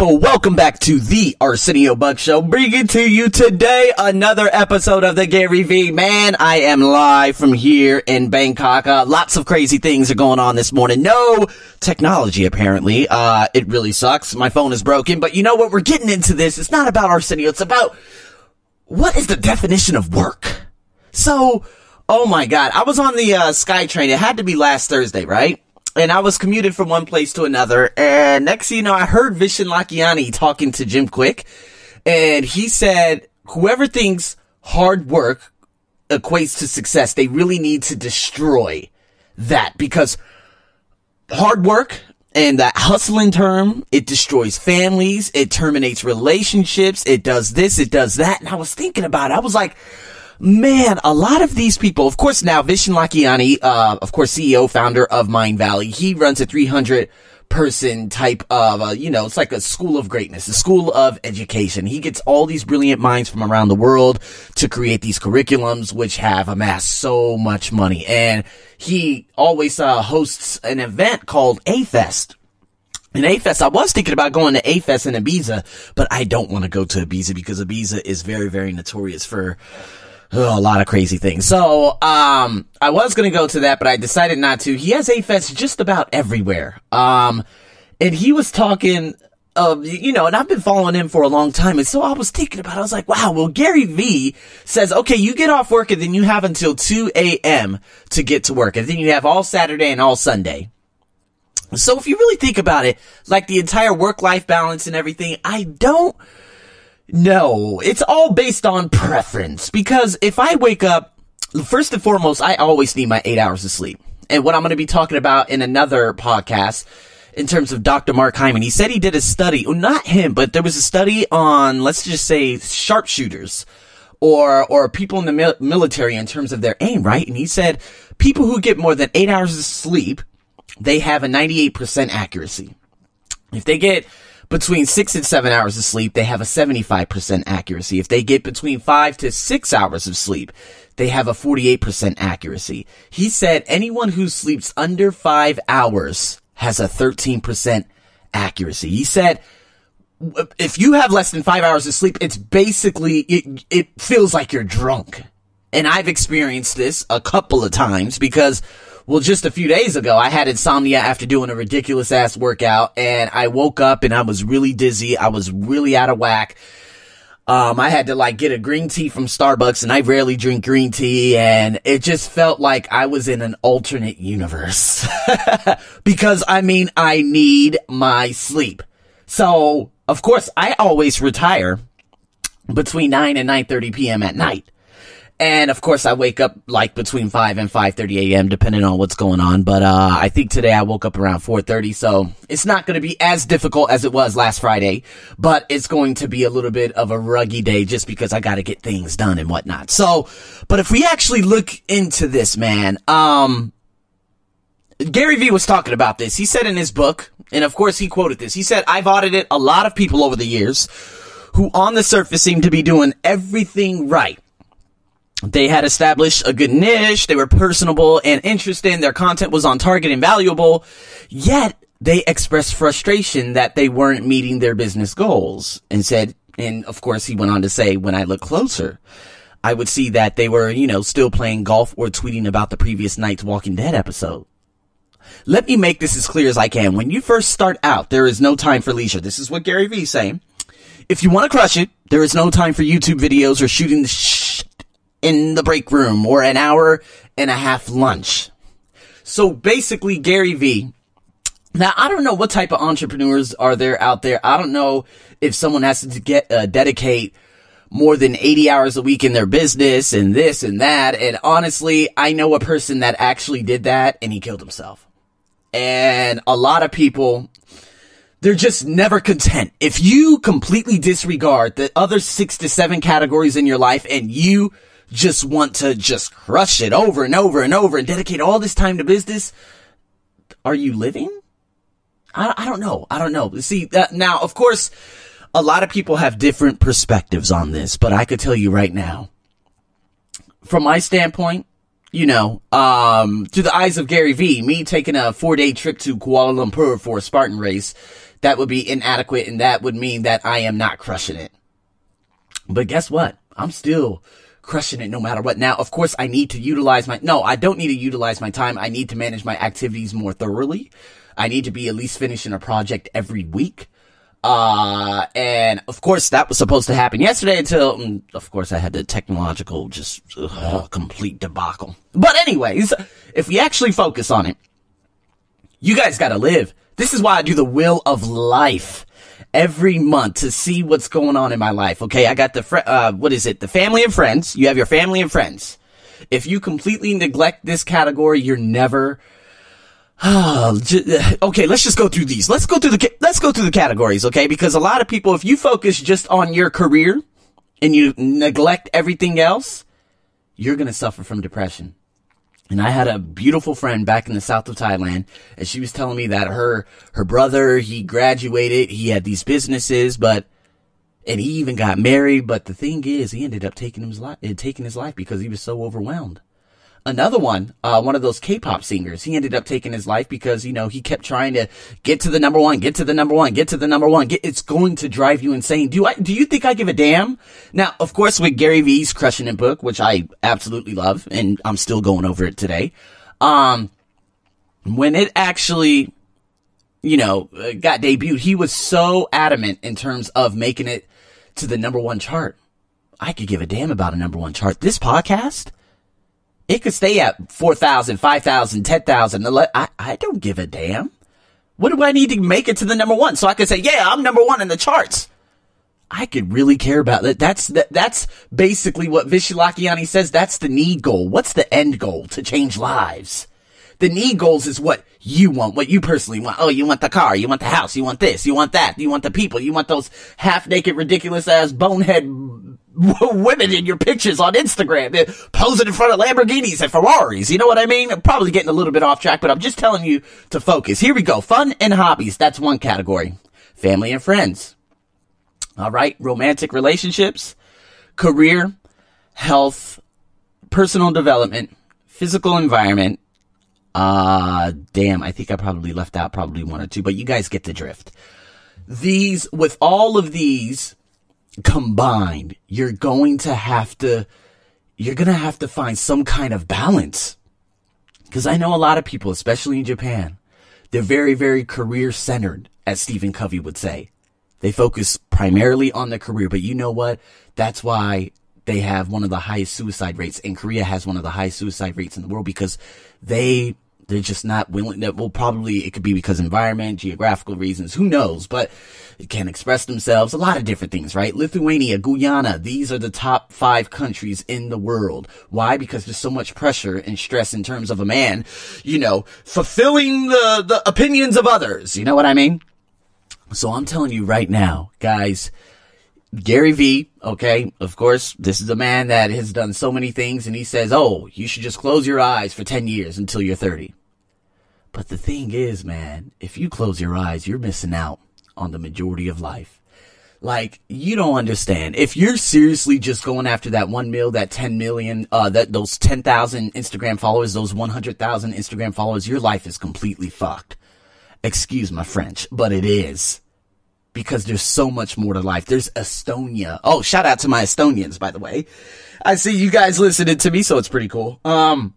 people? Welcome back to the Arsenio Buck Show, bringing to you today another episode of the Gary Vee. Man, I am live from here in Bangkok. Uh, lots of crazy things are going on this morning. No technology, apparently. Uh, it really sucks. My phone is broken, but you know what? We're getting into this. It's not about Arsenio. It's about what is the definition of work? So, oh my God, I was on the uh, SkyTrain. It had to be last Thursday, right? And I was commuted from one place to another. And next thing you know, I heard Vishen Lakhiani talking to Jim Kwik, and he said, whoever thinks hard work equates to success, they really need to destroy that because hard work and that hustling term, it destroys families, it terminates relationships, it does this, it does that. And I was thinking about it. I was like, man, a lot of these people, of course, now Vishen Lakhiani, uh, of course, CEO, founder of MindValley, he runs a 300 person type of, uh, you know, it's like a school of greatness, a school of education. He gets all these brilliant minds from around the world to create these curriculums, which have amassed so much money. And he always, uh, hosts an event called A-Fest. in A-Fest, I was thinking about going to A-Fest in Ibiza, but I don't want to go to Ibiza because Ibiza is very, very notorious for, oh, a lot of crazy things. So, um, I was gonna go to that, but I decided not to. He has A-Fest just about everywhere. Um, and he was talking of, you know, and I've been following him for a long time. And so I was thinking about it. I was like, wow, well, Gary Vee says, okay, you get off work and then you have until 2 a.m. to get to work. And then you have all Saturday and all Sunday. So if you really think about it, like the entire work-life balance and everything, I don't no, it's all based on preference because if I wake up, first and foremost, I always need my eight hours of sleep. And what I'm going to be talking about in another podcast in terms of Dr. Mark Hyman, he said he did a study, well, not him, but there was a study on, let's just say, sharpshooters or, or people in the mil- military in terms of their aim, right? And he said people who get more than eight hours of sleep, they have a 98% accuracy. If they get between six and seven hours of sleep, they have a 75% accuracy. If they get between five to six hours of sleep, they have a 48% accuracy. He said anyone who sleeps under five hours has a 13% accuracy. He said, if you have less than five hours of sleep, it's basically, it, it feels like you're drunk. And I've experienced this a couple of times because well, just a few days ago, I had insomnia after doing a ridiculous ass workout and I woke up and I was really dizzy. I was really out of whack. Um, I had to like get a green tea from Starbucks and I rarely drink green tea and it just felt like I was in an alternate universe. because I mean, I need my sleep. So, of course, I always retire between 9 and 9.30 p.m. at night. And of course, I wake up like between 5 and 5.30 a.m. depending on what's going on. But, uh, I think today I woke up around 4.30. So it's not going to be as difficult as it was last Friday, but it's going to be a little bit of a ruggy day just because I got to get things done and whatnot. So, but if we actually look into this, man, um, Gary Vee was talking about this. He said in his book, and of course he quoted this. He said, I've audited a lot of people over the years who on the surface seem to be doing everything right they had established a good niche. They were personable and interesting. Their content was on target and valuable. Yet they expressed frustration that they weren't meeting their business goals and said, and of course he went on to say, when I look closer, I would see that they were, you know, still playing golf or tweeting about the previous night's Walking Dead episode. Let me make this as clear as I can. When you first start out, there is no time for leisure. This is what Gary Vee is saying. If you want to crush it, there is no time for YouTube videos or shooting the sh- in the break room or an hour and a half lunch. So basically, Gary Vee. Now, I don't know what type of entrepreneurs are there out there. I don't know if someone has to get, uh, dedicate more than 80 hours a week in their business and this and that. And honestly, I know a person that actually did that and he killed himself. And a lot of people, they're just never content. If you completely disregard the other six to seven categories in your life and you just want to just crush it over and over and over and dedicate all this time to business, are you living? I, I don't know. I don't know. See, uh, now, of course, a lot of people have different perspectives on this, but I could tell you right now, from my standpoint, you know, um, to the eyes of Gary Vee, me taking a four day trip to Kuala Lumpur for a Spartan race, that would be inadequate and that would mean that I am not crushing it. But guess what? I'm still crushing it no matter what. Now, of course, I need to utilize my, no, I don't need to utilize my time. I need to manage my activities more thoroughly. I need to be at least finishing a project every week. Uh, and of course that was supposed to happen yesterday until, mm, of course I had the technological just ugh, complete debacle. But anyways, if we actually focus on it, you guys gotta live. This is why I do the wheel of life every month to see what's going on in my life. Okay. I got the, fr- uh, what is it? The family and friends. You have your family and friends. If you completely neglect this category, you're never, okay, let's just go through these. Let's go through the let's go through the categories, okay? Because a lot of people, if you focus just on your career and you neglect everything else, you're gonna suffer from depression. And I had a beautiful friend back in the south of Thailand, and she was telling me that her her brother he graduated, he had these businesses, but and he even got married. But the thing is, he ended up taking his life, eh, taking his life because he was so overwhelmed another one, uh, one of those K-pop singers. He ended up taking his life because, you know, he kept trying to get to the number one, get to the number one, get to the number one. Get, it's going to drive you insane. Do I, do you think I give a damn? Now, of course, with Gary Vee's Crushing It book, which I absolutely love, and I'm still going over it today. Um, when it actually, you know, uh, got debuted, he was so adamant in terms of making it to the number one chart. I could give a damn about a number one chart. This podcast, it could stay at 4,000, 5,000, 10,000. I, I don't give a damn. What do I need to make it to the number one? So I can say, yeah, I'm number one in the charts. I could really care about that. That's that, that's basically what Vishen Lakhiani says. That's the need goal. What's the end goal? To change lives. The need goals is what you want, what you personally want. Oh, you want the car, you want the house, you want this, you want that, you want the people, you want those half naked, ridiculous ass bonehead women in your pictures on Instagram, posing in front of Lamborghinis and Ferraris. You know what I mean? I'm probably getting a little bit off track, but I'm just telling you to focus. Here we go. Fun and hobbies. That's one category. Family and friends. All right. Romantic relationships, career, health, personal development, physical environment. Uh, damn. I think I probably left out probably one or two, but you guys get the drift. These, with all of these, combined, you're going to have to, you're going to have to find some kind of balance. Cause I know a lot of people, especially in Japan, they're very, very career centered, as Stephen Covey would say. They focus primarily on their career, but you know what? That's why they have one of the highest suicide rates and Korea has one of the highest suicide rates in the world because they they're just not willing that well probably it could be because environment, geographical reasons, who knows, but it can't express themselves, a lot of different things, right? Lithuania, Guyana, these are the top five countries in the world. Why? Because there's so much pressure and stress in terms of a man, you know, fulfilling the, the opinions of others. You know what I mean? So I'm telling you right now, guys, Gary Vee, okay, of course, this is a man that has done so many things and he says, oh, you should just close your eyes for 10 years until you're 30. But the thing is, man, if you close your eyes, you're missing out on the majority of life. Like, you don't understand. If you're seriously just going after that one mil, that 10 million, uh, that, those 10,000 Instagram followers, those 100,000 Instagram followers, your life is completely fucked. Excuse my French, but it is. Because there's so much more to life. There's Estonia. Oh, shout out to my Estonians, by the way. I see you guys listening to me, so it's pretty cool. Um,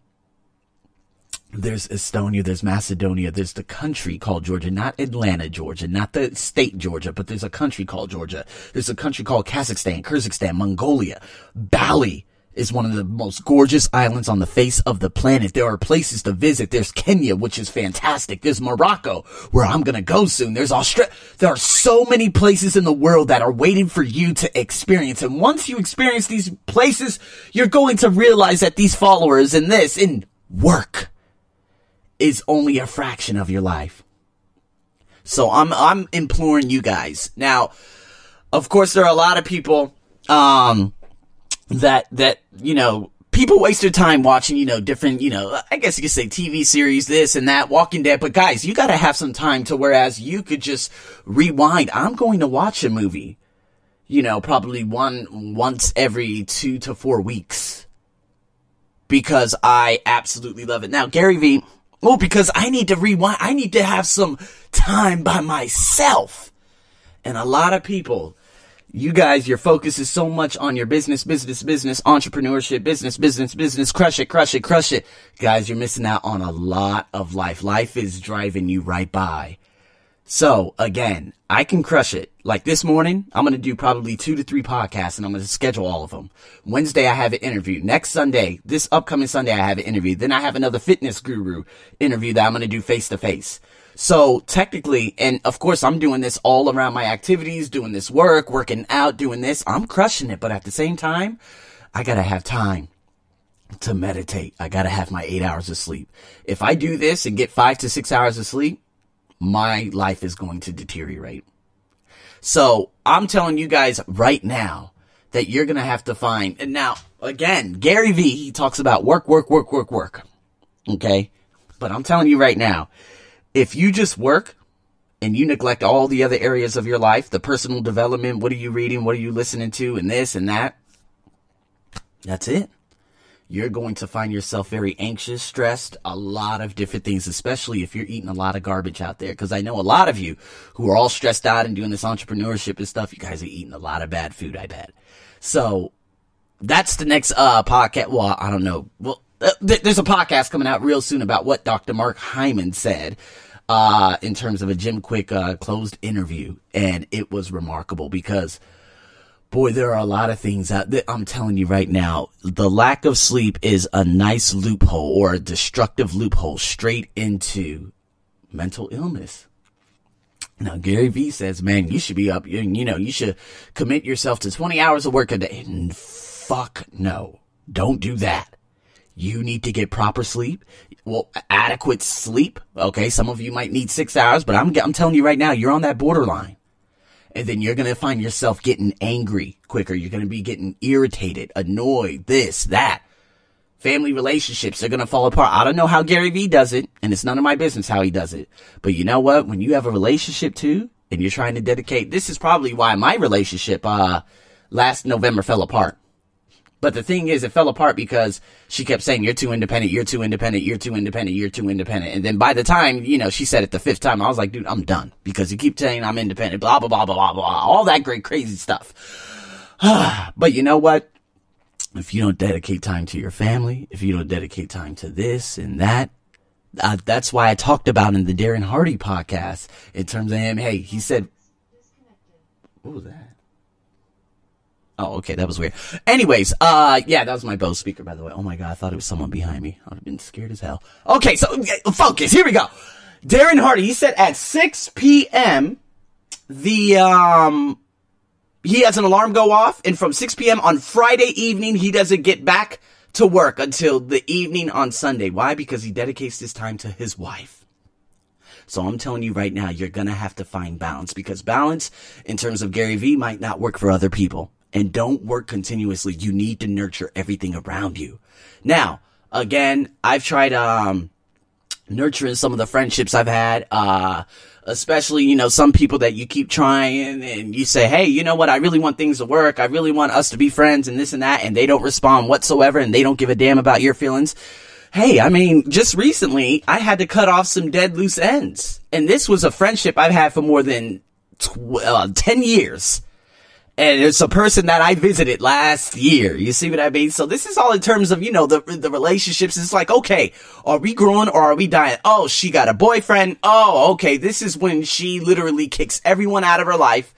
there's Estonia, there's Macedonia, there's the country called Georgia, not Atlanta, Georgia, not the state Georgia, but there's a country called Georgia. There's a country called Kazakhstan, Kyrgyzstan, Mongolia. Bali is one of the most gorgeous islands on the face of the planet. There are places to visit. There's Kenya, which is fantastic. There's Morocco, where I'm gonna go soon. There's Australia. There are so many places in the world that are waiting for you to experience. And once you experience these places, you're going to realize that these followers and this in work is only a fraction of your life. So I'm, I'm imploring you guys. Now, of course, there are a lot of people, um, that, that, you know, people waste their time watching, you know, different, you know, I guess you could say TV series, this and that, Walking Dead. But guys, you gotta have some time to whereas you could just rewind. I'm going to watch a movie, you know, probably one, once every two to four weeks because I absolutely love it. Now, Gary Vee, Well, because I need to rewind. I need to have some time by myself. And a lot of people, you guys, your focus is so much on your business, business, business, entrepreneurship, business, business, business, crush it, crush it, crush it. Guys, you're missing out on a lot of life. Life is driving you right by. So again, I can crush it. Like this morning, I'm going to do probably two to three podcasts and I'm going to schedule all of them. Wednesday, I have an interview. Next Sunday, this upcoming Sunday, I have an interview. Then I have another fitness guru interview that I'm going to do face to face. So technically, and of course, I'm doing this all around my activities, doing this work, working out, doing this. I'm crushing it. But at the same time, I got to have time to meditate. I got to have my eight hours of sleep. If I do this and get five to six hours of sleep, my life is going to deteriorate. So I'm telling you guys right now that you're going to have to find, and now again, Gary Vee, he talks about work, work, work, work, work. Okay. But I'm telling you right now, if you just work and you neglect all the other areas of your life, the personal development, what are you reading? What are you listening to? And this and that. That's it you're going to find yourself very anxious, stressed, a lot of different things, especially if you're eating a lot of garbage out there. Cause I know a lot of you who are all stressed out and doing this entrepreneurship and stuff, you guys are eating a lot of bad food, I bet. So that's the next, uh, podcast. Well, I don't know. Well, uh, th- there's a podcast coming out real soon about what Dr. Mark Hyman said. Uh, in terms of a Jim Kwik, uh, closed interview. And it was remarkable because boy, there are a lot of things out. I'm telling you right now, the lack of sleep is a nice loophole or a destructive loophole straight into mental illness. Now, Gary Vee says, man, you should be up, you, you know, you should commit yourself to 20 hours of work a day. And fuck no. Don't do that. You need to get proper sleep. Well, adequate sleep. Okay. Some of you might need six hours, but I'm, I'm telling you right now, you're on that borderline and then you're going to find yourself getting angry quicker. You're going to be getting irritated, annoyed, this, that. Family relationships are going to fall apart. I don't know how Gary Vee does it, and it's none of my business how he does it. But you know what? When you have a relationship too, and you're trying to dedicate, this is probably why my relationship, uh, last November fell apart. But the thing is, it fell apart because she kept saying, you're too independent, you're too independent, you're too independent, you're too independent. And then by the time, you know, she said it the fifth time, I was like, dude, I'm done because you keep saying I'm independent, blah, blah, blah, blah, blah, blah, all that great, crazy stuff. but you know what? If you don't dedicate time to your family, if you don't dedicate time to this and that, uh, that's why I talked about in the Darren Hardy podcast in terms of him. Hey, he said, what was that? Oh, okay, that was weird. Anyways, uh, yeah, that was my Bose speaker, by the way. Oh my god, I thought it was someone behind me. I'd have been scared as hell. Okay, so focus. Here we go. Darren Hardy. He said at 6 p.m. the um he has an alarm go off, and from 6 p.m. on Friday evening he doesn't get back to work until the evening on Sunday. Why? Because he dedicates his time to his wife. So I'm telling you right now, you're gonna have to find balance because balance in terms of Gary Vee might not work for other people and don't work continuously. You need to nurture everything around you. Now, again, I've tried, um, nurturing some of the friendships I've had, uh, especially, you know, some people that you keep trying and you say, Hey, you know what? I really want things to work. I really want us to be friends and this and that. And they don't respond whatsoever and they don't give a damn about your feelings. Hey, I mean, just recently I had to cut off some dead loose ends. And this was a friendship I've had for more than tw- uh, 10 years and it's a person that I visited last year. You see what I mean? So this is all in terms of, you know, the, the relationships. It's like, okay, are we growing or are we dying? Oh, she got a boyfriend. Oh, okay. This is when she literally kicks everyone out of her life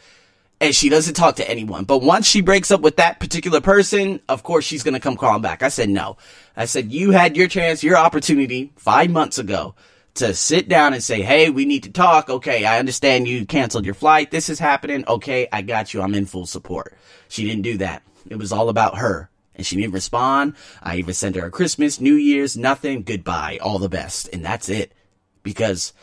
and she doesn't talk to anyone. But once she breaks up with that particular person, of course she's going to come crawling back. I said, no. I said, you had your chance, your opportunity five months ago to sit down and say, Hey, we need to talk. Okay. I understand you canceled your flight. This is happening. Okay. I got you. I'm in full support. She didn't do that. It was all about her and she didn't respond. I even sent her a Christmas, New Year's, nothing. Goodbye. All the best. And that's it. Because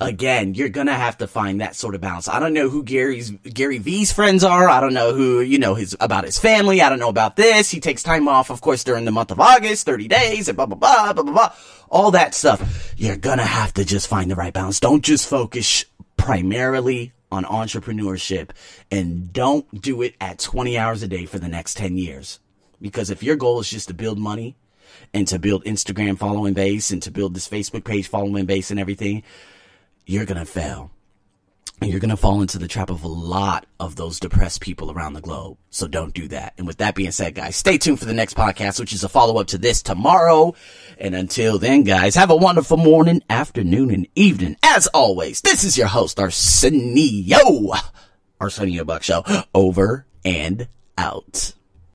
again, you're gonna have to find that sort of balance. I don't know who Gary's Gary Vee's friends are. I don't know who you know his about his family. I don't know about this. He takes time off, of course, during the month of August, 30 days, and blah blah blah blah blah blah. All that stuff. You're gonna have to just find the right balance. Don't just focus primarily on entrepreneurship and don't do it at 20 hours a day for the next 10 years. Because if your goal is just to build money and to build Instagram following base and to build this Facebook page following base and everything, you're going to fail. And you're going to fall into the trap of a lot of those depressed people around the globe. So don't do that. And with that being said, guys, stay tuned for the next podcast, which is a follow up to this tomorrow. And until then, guys, have a wonderful morning, afternoon, and evening. As always, this is your host, Arsenio, Arsenio Buck Show, over and out.